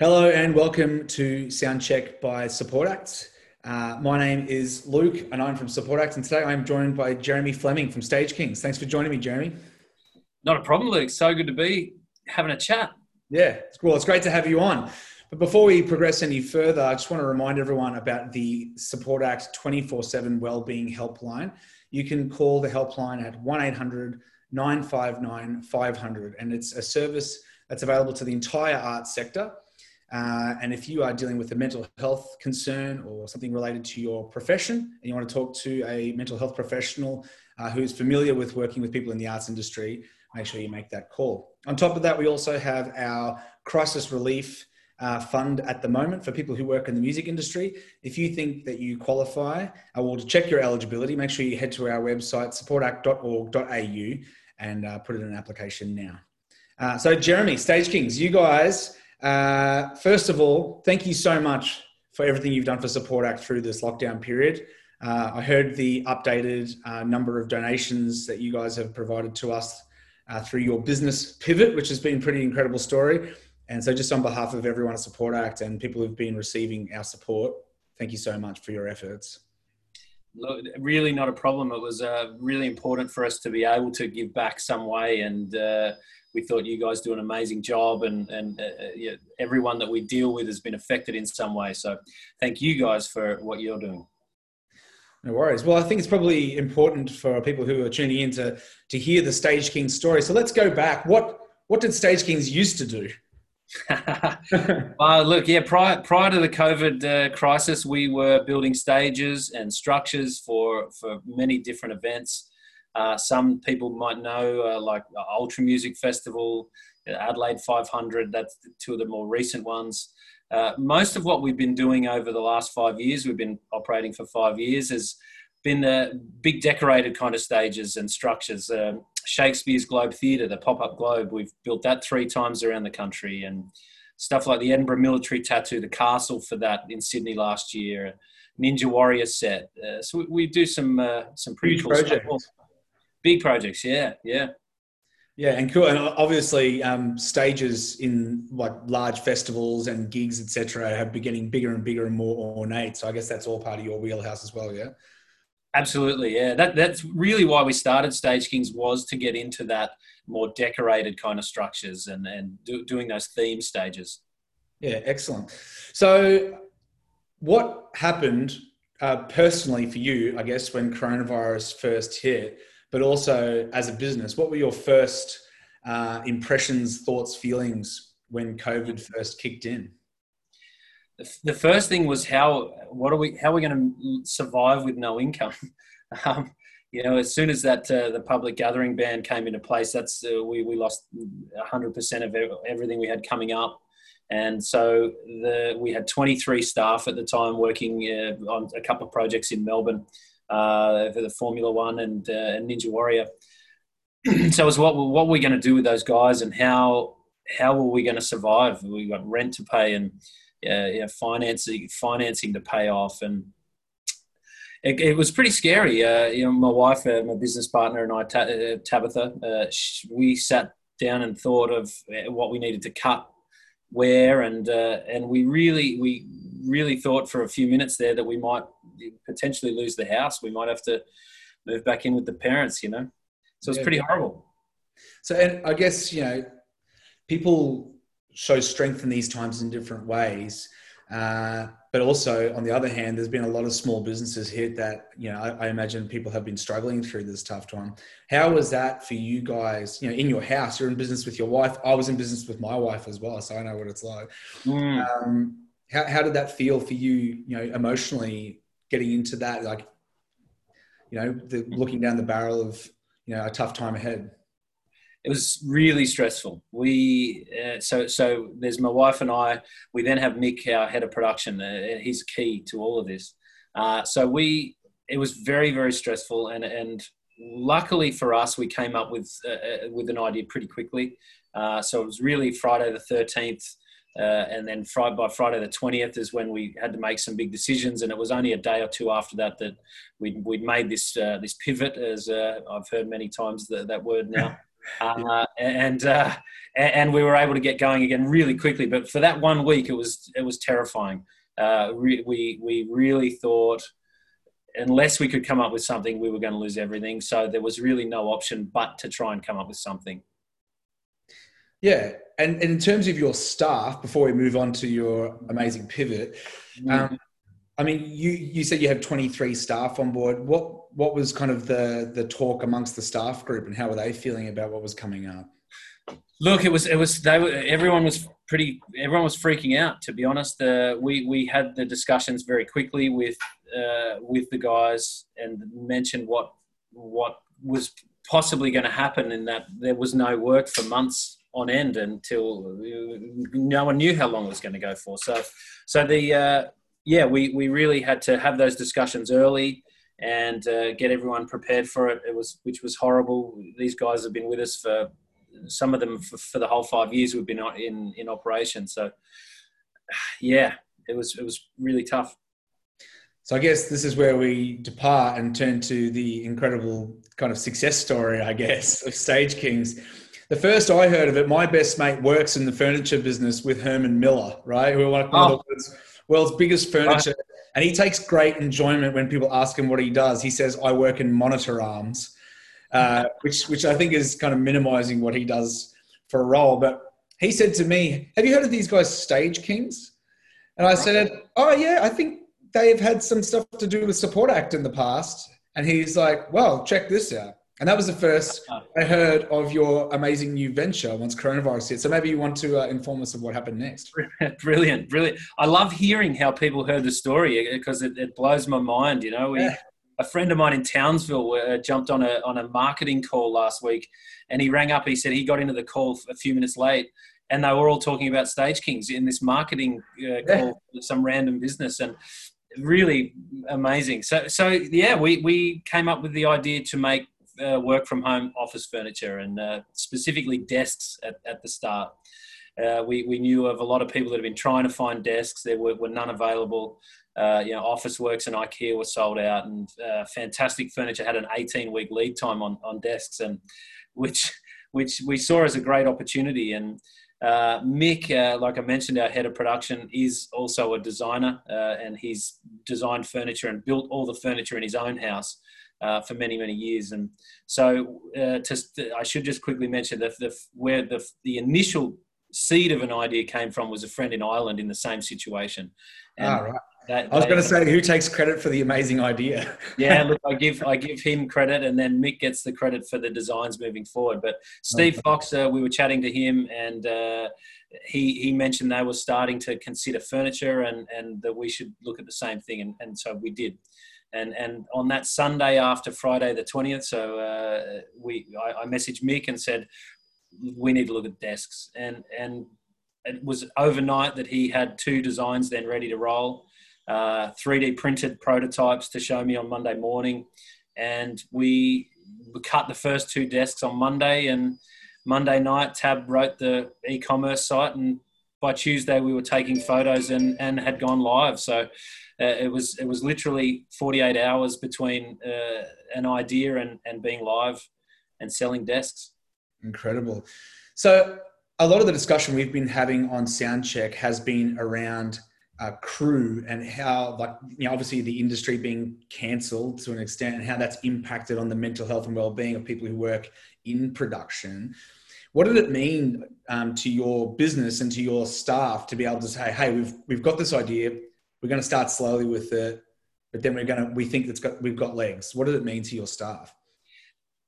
Hello and welcome to Soundcheck by Support Act. Uh, my name is Luke and I'm from Support Act, and today I'm joined by Jeremy Fleming from Stage Kings. Thanks for joining me, Jeremy. Not a problem, Luke. So good to be having a chat. Yeah, well, it's great to have you on. But before we progress any further, I just want to remind everyone about the Support Act 24 7 Wellbeing Helpline. You can call the helpline at 1 800 959 500, and it's a service that's available to the entire arts sector. Uh, and if you are dealing with a mental health concern or something related to your profession, and you want to talk to a mental health professional uh, who's familiar with working with people in the arts industry, make sure you make that call. On top of that, we also have our crisis relief uh, fund at the moment for people who work in the music industry. If you think that you qualify, I will check your eligibility. Make sure you head to our website, supportact.org.au, and uh, put in an application now. Uh, so, Jeremy, Stage Kings, you guys uh, first of all, thank you so much for everything you've done for Support Act through this lockdown period. Uh, I heard the updated uh, number of donations that you guys have provided to us uh, through your business pivot, which has been a pretty incredible story. And so, just on behalf of everyone at Support Act and people who've been receiving our support, thank you so much for your efforts. Look, really not a problem. It was uh, really important for us to be able to give back some way, and uh, we thought you guys do an amazing job, and and uh, uh, yeah, everyone that we deal with has been affected in some way. So, thank you guys for what you're doing. No worries. Well, I think it's probably important for people who are tuning in to to hear the Stage Kings story. So let's go back. What what did Stage Kings used to do? uh, look, yeah, prior, prior to the COVID uh, crisis, we were building stages and structures for, for many different events. Uh, some people might know, uh, like Ultra Music Festival, Adelaide 500, that's two of the more recent ones. Uh, most of what we've been doing over the last five years, we've been operating for five years, has been the big decorated kind of stages and structures. Um, Shakespeare's Globe Theatre, the pop up Globe, we've built that three times around the country, and stuff like the Edinburgh Military Tattoo, the castle for that in Sydney last year, Ninja Warrior set. Uh, so we, we, do some uh, some pretty Big cool projects. Stuff. Big projects, yeah, yeah. Yeah, and cool, and obviously um, stages in like large festivals and gigs, etc., have been getting bigger and bigger and more ornate. So I guess that's all part of your wheelhouse as well, yeah. Absolutely, yeah. That that's really why we started Stage Kings was to get into that more decorated kind of structures and and do, doing those theme stages. Yeah, excellent. So, what happened uh, personally for you? I guess when coronavirus first hit, but also as a business, what were your first uh, impressions, thoughts, feelings when COVID first kicked in? the first thing was how what are we how are we going to survive with no income? Um, you know as soon as that uh, the public gathering ban came into place that's uh, we, we lost 100% of everything we had coming up. And so the, we had 23 staff at the time working uh, on a couple of projects in melbourne uh, for the formula one and, uh, and ninja warrior. So it was what, what were we going to do with those guys and how how were we going to survive? We got rent to pay and uh, financing financing to pay off, and it, it was pretty scary. Uh, you know, my wife, uh, my business partner, and I, uh, Tabitha, uh, we sat down and thought of uh, what we needed to cut, where, and and we really we really thought for a few minutes there that we might potentially lose the house. We might have to move back in with the parents. You know, so it's yeah, pretty horrible. So, and I guess you know, people show strength in these times in different ways. Uh, but also, on the other hand, there's been a lot of small businesses hit that, you know, I, I, imagine people have been struggling through this tough time. How was that for you guys? You know, in your house, you're in business with your wife. I was in business with my wife as well, so I know what it's like. Mm. Um, how, how did that feel for you, you know, emotionally getting into that? Like, you know, the, looking down the barrel of, you know, a tough time ahead? it was really stressful. We uh, so so there's my wife and I. We then have Mick, our head of production. Uh, he's key to all of this. Uh, so we it was very very stressful, and and luckily for us, we came up with uh, uh, with an idea pretty quickly. Uh, so it was really Friday the thirteenth. And then Friday, by Friday the 20th is when we had to make some big decisions. And it was only a day or two after that that we'd, we'd made this, this pivot, as I've heard many times the, that word now. uh, and uh, and we were able to get going again really quickly. But for that one week, it was it was terrifying. Uh, we we really thought unless we could come up with something, we were going to lose everything. So there was really no option but to try and come up with something. Yeah, and, and in terms of your staff, before we move on to your amazing pivot, mm. um, I mean, you you said you have 23 staff on board. What what was kind of the the talk amongst the staff group, and how were they feeling about what was coming up? Look, it was it was they were everyone was pretty everyone was freaking out. To be honest, uh, we we had the discussions very quickly with uh, with the guys and mentioned what what was possibly going to happen, in that there was no work for months on end until no one knew how long it was going to go for. So, so the uh, yeah, we we really had to have those discussions early and uh, get everyone prepared for it. It was which was horrible. These guys have been with us for some of them for, for the whole five years we've been in in operation. So, yeah, it was it was really tough. So I guess this is where we depart and turn to the incredible kind of success story, I guess, of Stage Kings the first I heard of it, my best mate works in the furniture business with Herman Miller, right? Who are one of oh. the world's, world's biggest furniture. Right. And he takes great enjoyment when people ask him what he does. He says, I work in monitor arms, uh, which, which I think is kind of minimizing what he does for a role. But he said to me, Have you heard of these guys, Stage Kings? And I said, Oh, yeah, I think they've had some stuff to do with Support Act in the past. And he's like, Well, check this out. And that was the first I heard of your amazing new venture once coronavirus hit. So maybe you want to uh, inform us of what happened next. Brilliant, brilliant. I love hearing how people heard the story because it, it blows my mind. You know, we, yeah. a friend of mine in Townsville uh, jumped on a on a marketing call last week, and he rang up. He said he got into the call a few minutes late, and they were all talking about Stage Kings in this marketing uh, call, yeah. some random business, and really amazing. So, so yeah, we we came up with the idea to make uh, work from home office furniture and uh, specifically desks at, at the start. Uh, we, we knew of a lot of people that have been trying to find desks. There were, were none available. Uh, you know, Officeworks and IKEA were sold out, and uh, fantastic furniture had an 18 week lead time on, on desks, and which which we saw as a great opportunity. And uh, Mick, uh, like I mentioned, our head of production is also a designer, uh, and he's designed furniture and built all the furniture in his own house uh, for many many years. And so, uh, to, I should just quickly mention that the, where the the initial seed of an idea came from was a friend in Ireland in the same situation. And ah, right. That, I was going to say who takes credit for the amazing idea. yeah, look, I give I give him credit, and then Mick gets the credit for the designs moving forward. But Steve Fox, uh, we were chatting to him, and uh, he he mentioned they were starting to consider furniture, and and that we should look at the same thing, and, and so we did and and on that Sunday after Friday the twentieth, so uh, we I, I, messaged Mick and said we need to look at desks, and and it was overnight that he had two designs then ready to roll, uh, 3D printed prototypes to show me on Monday morning, and we cut the first two desks on Monday, and Monday night Tab wrote the e-commerce site, and by Tuesday we were taking photos and and had gone live, so uh, it was it was literally 48 hours between uh, an idea and, and being live and selling desks. Incredible. So a lot of the discussion we've been having on Soundcheck has been around uh, crew and how like you know obviously the industry being cancelled to an extent and how that's impacted on the mental health and well-being of people who work in production what did it mean um, to your business and to your staff to be able to say hey we've we've got this idea we're going to start slowly with it, but then we're going to we think it's got we've got legs. What does it mean to your staff?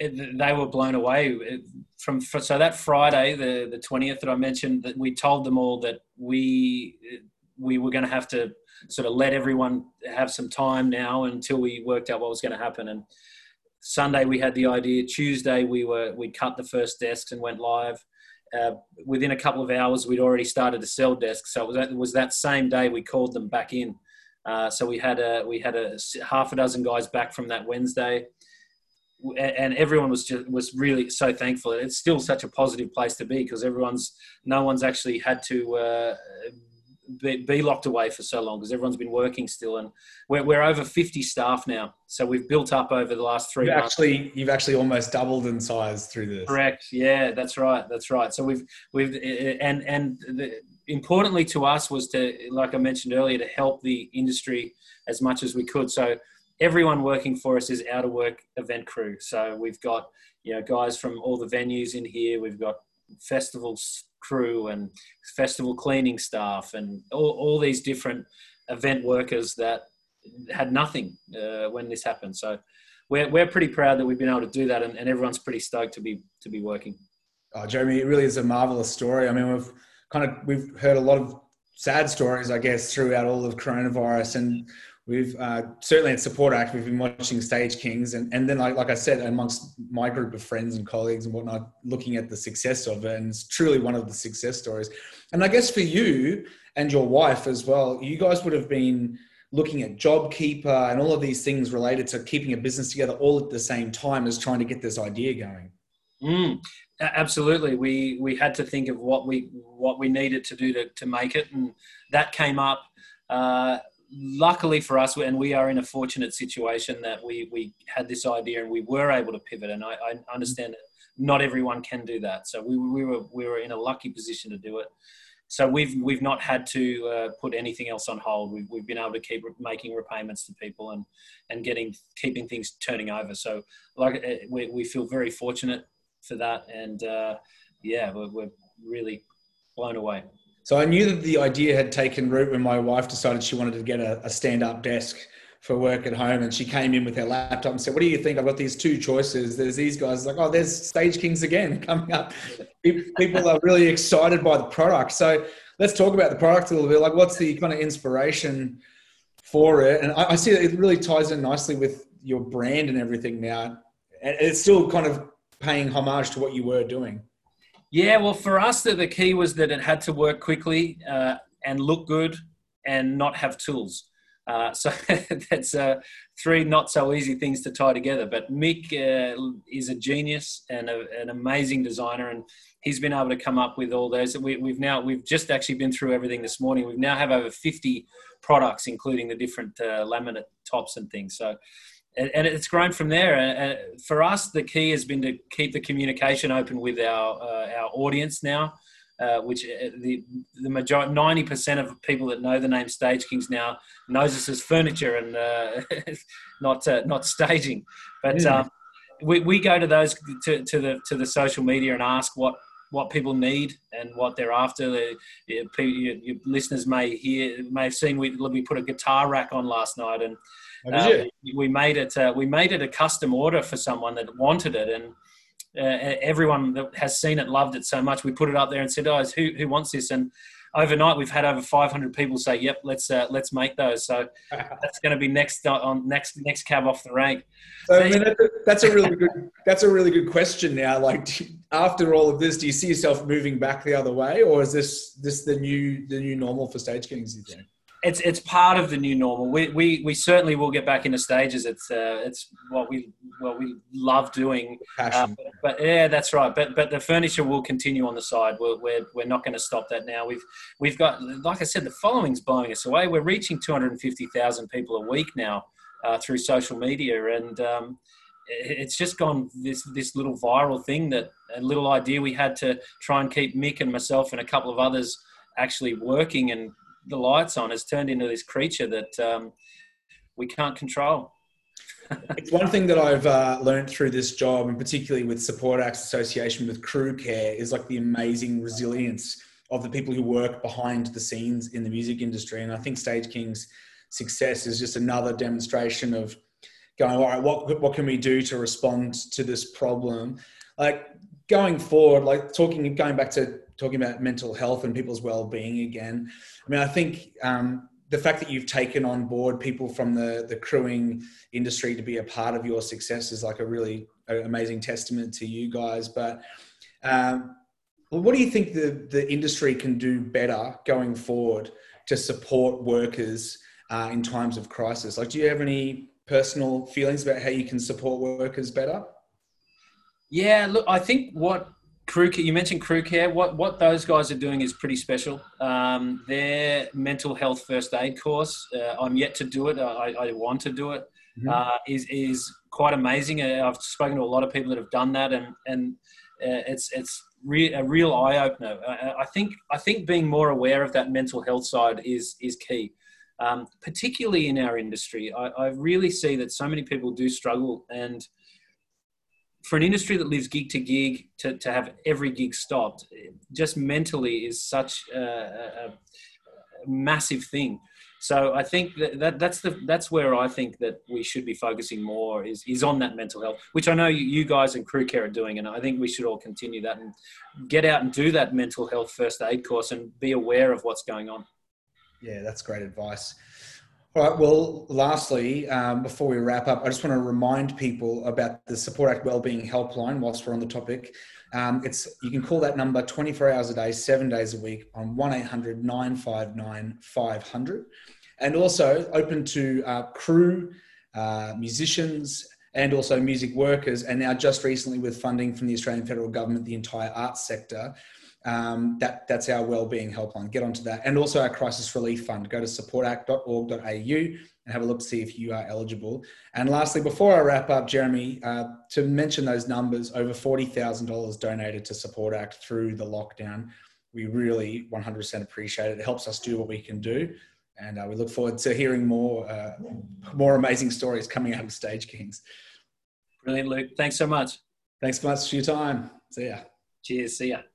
It, they were blown away from so that Friday, the the twentieth that I mentioned, that we told them all that we we were going to have to sort of let everyone have some time now until we worked out what was going to happen. And Sunday we had the idea. Tuesday we were we cut the first desks and went live. Uh, within a couple of hours, we'd already started to sell desks. So it was that, it was that same day we called them back in. Uh, so we had a we had a half a dozen guys back from that Wednesday, and everyone was just was really so thankful. It's still such a positive place to be because everyone's no one's actually had to uh, be, be locked away for so long because everyone's been working still, and we're, we're over 50 staff now. So we've built up over the last three. You've months. actually you've actually almost doubled in size through this. Correct. Yeah, that's right. That's right. So we've we've eh, eh, and and the, importantly to us was to, like I mentioned earlier, to help the industry as much as we could. So everyone working for us is out of work event crew. So we've got you know guys from all the venues in here. We've got festivals crew and festival cleaning staff and all, all these different event workers that had nothing uh, when this happened. So we're, we're pretty proud that we've been able to do that and, and everyone's pretty stoked to be to be working. Oh, Jeremy, it really is a marvelous story. I mean, we've kind of we've heard a lot of sad stories, I guess, throughout all of coronavirus, and we've uh, certainly at Support Act we've been watching Stage Kings, and and then like like I said, amongst my group of friends and colleagues and whatnot, looking at the success of it, and it's truly one of the success stories. And I guess for you and your wife as well, you guys would have been looking at JobKeeper and all of these things related to keeping a business together all at the same time as trying to get this idea going. Mm, absolutely, we we had to think of what we what we needed to do to, to make it, and that came up. Uh, luckily for us, and we are in a fortunate situation that we we had this idea and we were able to pivot. And I, I understand that not everyone can do that, so we, we were we were in a lucky position to do it. So we've we've not had to uh, put anything else on hold. We've, we've been able to keep making repayments to people and and getting keeping things turning over. So like uh, we, we feel very fortunate for that, and uh, yeah, we're, we're really blown away. So I knew that the idea had taken root when my wife decided she wanted to get a, a stand-up desk for work at home, and she came in with her laptop and said, "What do you think? I've got these two choices. There's these guys like, oh, there's Stage Kings again coming up. People are really excited by the product. So let's talk about the product a little bit. Like, what's the kind of inspiration for it? And I, I see that it really ties in nicely with your brand and everything now, and it's still kind of paying homage to what you were doing. Yeah, well, for us, the, the key was that it had to work quickly uh, and look good and not have tools. Uh, so that's uh, three not so easy things to tie together. But Mick uh, is a genius and a, an amazing designer, and he's been able to come up with all those. We, have now we've just actually been through everything this morning. We now have over 50 products, including the different uh, laminate tops and things. So and, it's grown from there. And for us, the key has been to keep the communication open with our uh, our audience now, uh, which uh, the the majority ninety percent of people that know the name Stage Kings now knows us as furniture and uh, not uh, not staging. But um, we, we go to those to, to the to the social media and ask what what people need and what they're after. The, your, your, listeners may hear may have seen we we put a guitar rack on last night and uh, we made it. Uh, we made it a custom order for someone that wanted it, and uh, everyone that has seen it loved it so much. We put it up there and said, "Oh, who who wants this?" And overnight, we've had over 500 people say, "Yep, let's uh, let's make those." So that's going to be next on next next cab off the rank. So, I mean, that's a really good that's a really good question. Now, like after all of this, do you see yourself moving back the other way, or is this this the new the new normal for Stage Kings? You think? It's it's part of the new normal. We, we, we certainly will get back into stages. It's uh, it's what we what we love doing. Uh, but, but, yeah, that's right. But but the furniture will continue on the side. We're we're, we're not going to stop that now. We've we've got like I said, the following's blowing us away. We're reaching two hundred and fifty thousand people a week now uh, through social media, and um, it's just gone this this little viral thing that a little idea we had to try and keep Mick and myself and a couple of others actually working and the lights on has turned into this creature that um, we can't control. it's one thing that I've uh, learned through this job, and particularly with Support Acts Association with Crew Care, is like the amazing resilience of the people who work behind the scenes in the music industry. And I think Stage King's success is just another demonstration of going, all right, what what can we do to respond to this problem? Like going forward, like talking, going back to talking about mental health and people's well-being again. I mean, I think um, the fact that you've taken on board people from the the crewing industry to be a part of your success is like a really amazing testament to you guys. But um, what do you think the the industry can do better going forward to support workers uh, in times of crisis? Like, do you have any personal feelings about how you can support workers better? Yeah, look, I think what crew you mentioned crew care what what those guys are doing is pretty special. Um, their mental health first aid course uh, i'm yet to do it i, I want to do it mm-hmm. uh, is is quite amazing. Uh, i've spoken to a lot of people that have done that and and uh, it's it's re- a real eye opener I, I, think i think being more aware of that mental health side is is key. Um, particularly in our industry I, I really see that so many people do struggle and for an industry that lives gig to gig to, to have every gig stopped just mentally is such a, a, massive thing. So i think that, that, that's the that's where i think that we should be focusing more is is on that mental health which i know you guys and crew care are doing and i think we should all continue that and get out and do that mental health first aid course and be aware of what's going on. Yeah that's great advice all right. Well, lastly, um, before we wrap up, I just want to remind people about the Support Act Wellbeing Helpline. Whilst we're on the topic, um, it's you can call that number 24 hours a day, seven days a week on 1 800 959 500, and also open to uh, crew, uh, musicians, and also music workers. And now, just recently, with funding from the Australian federal government, the entire arts sector um, that, that's our wellbeing helpline. Get onto that. And also our crisis relief fund. Go to supportact.org.au and have a look to see if you are eligible. And lastly, before I wrap up, Jeremy, uh, to mention those numbers, over $40,000 donated to Support Act through the lockdown. We really 100% appreciate it. It helps us do what we can do. And uh, we look forward to hearing more, uh, more amazing stories coming out of Stage Kings. Brilliant, Luke. Thanks so much. Thanks so much for your time. See ya. Cheers. See ya.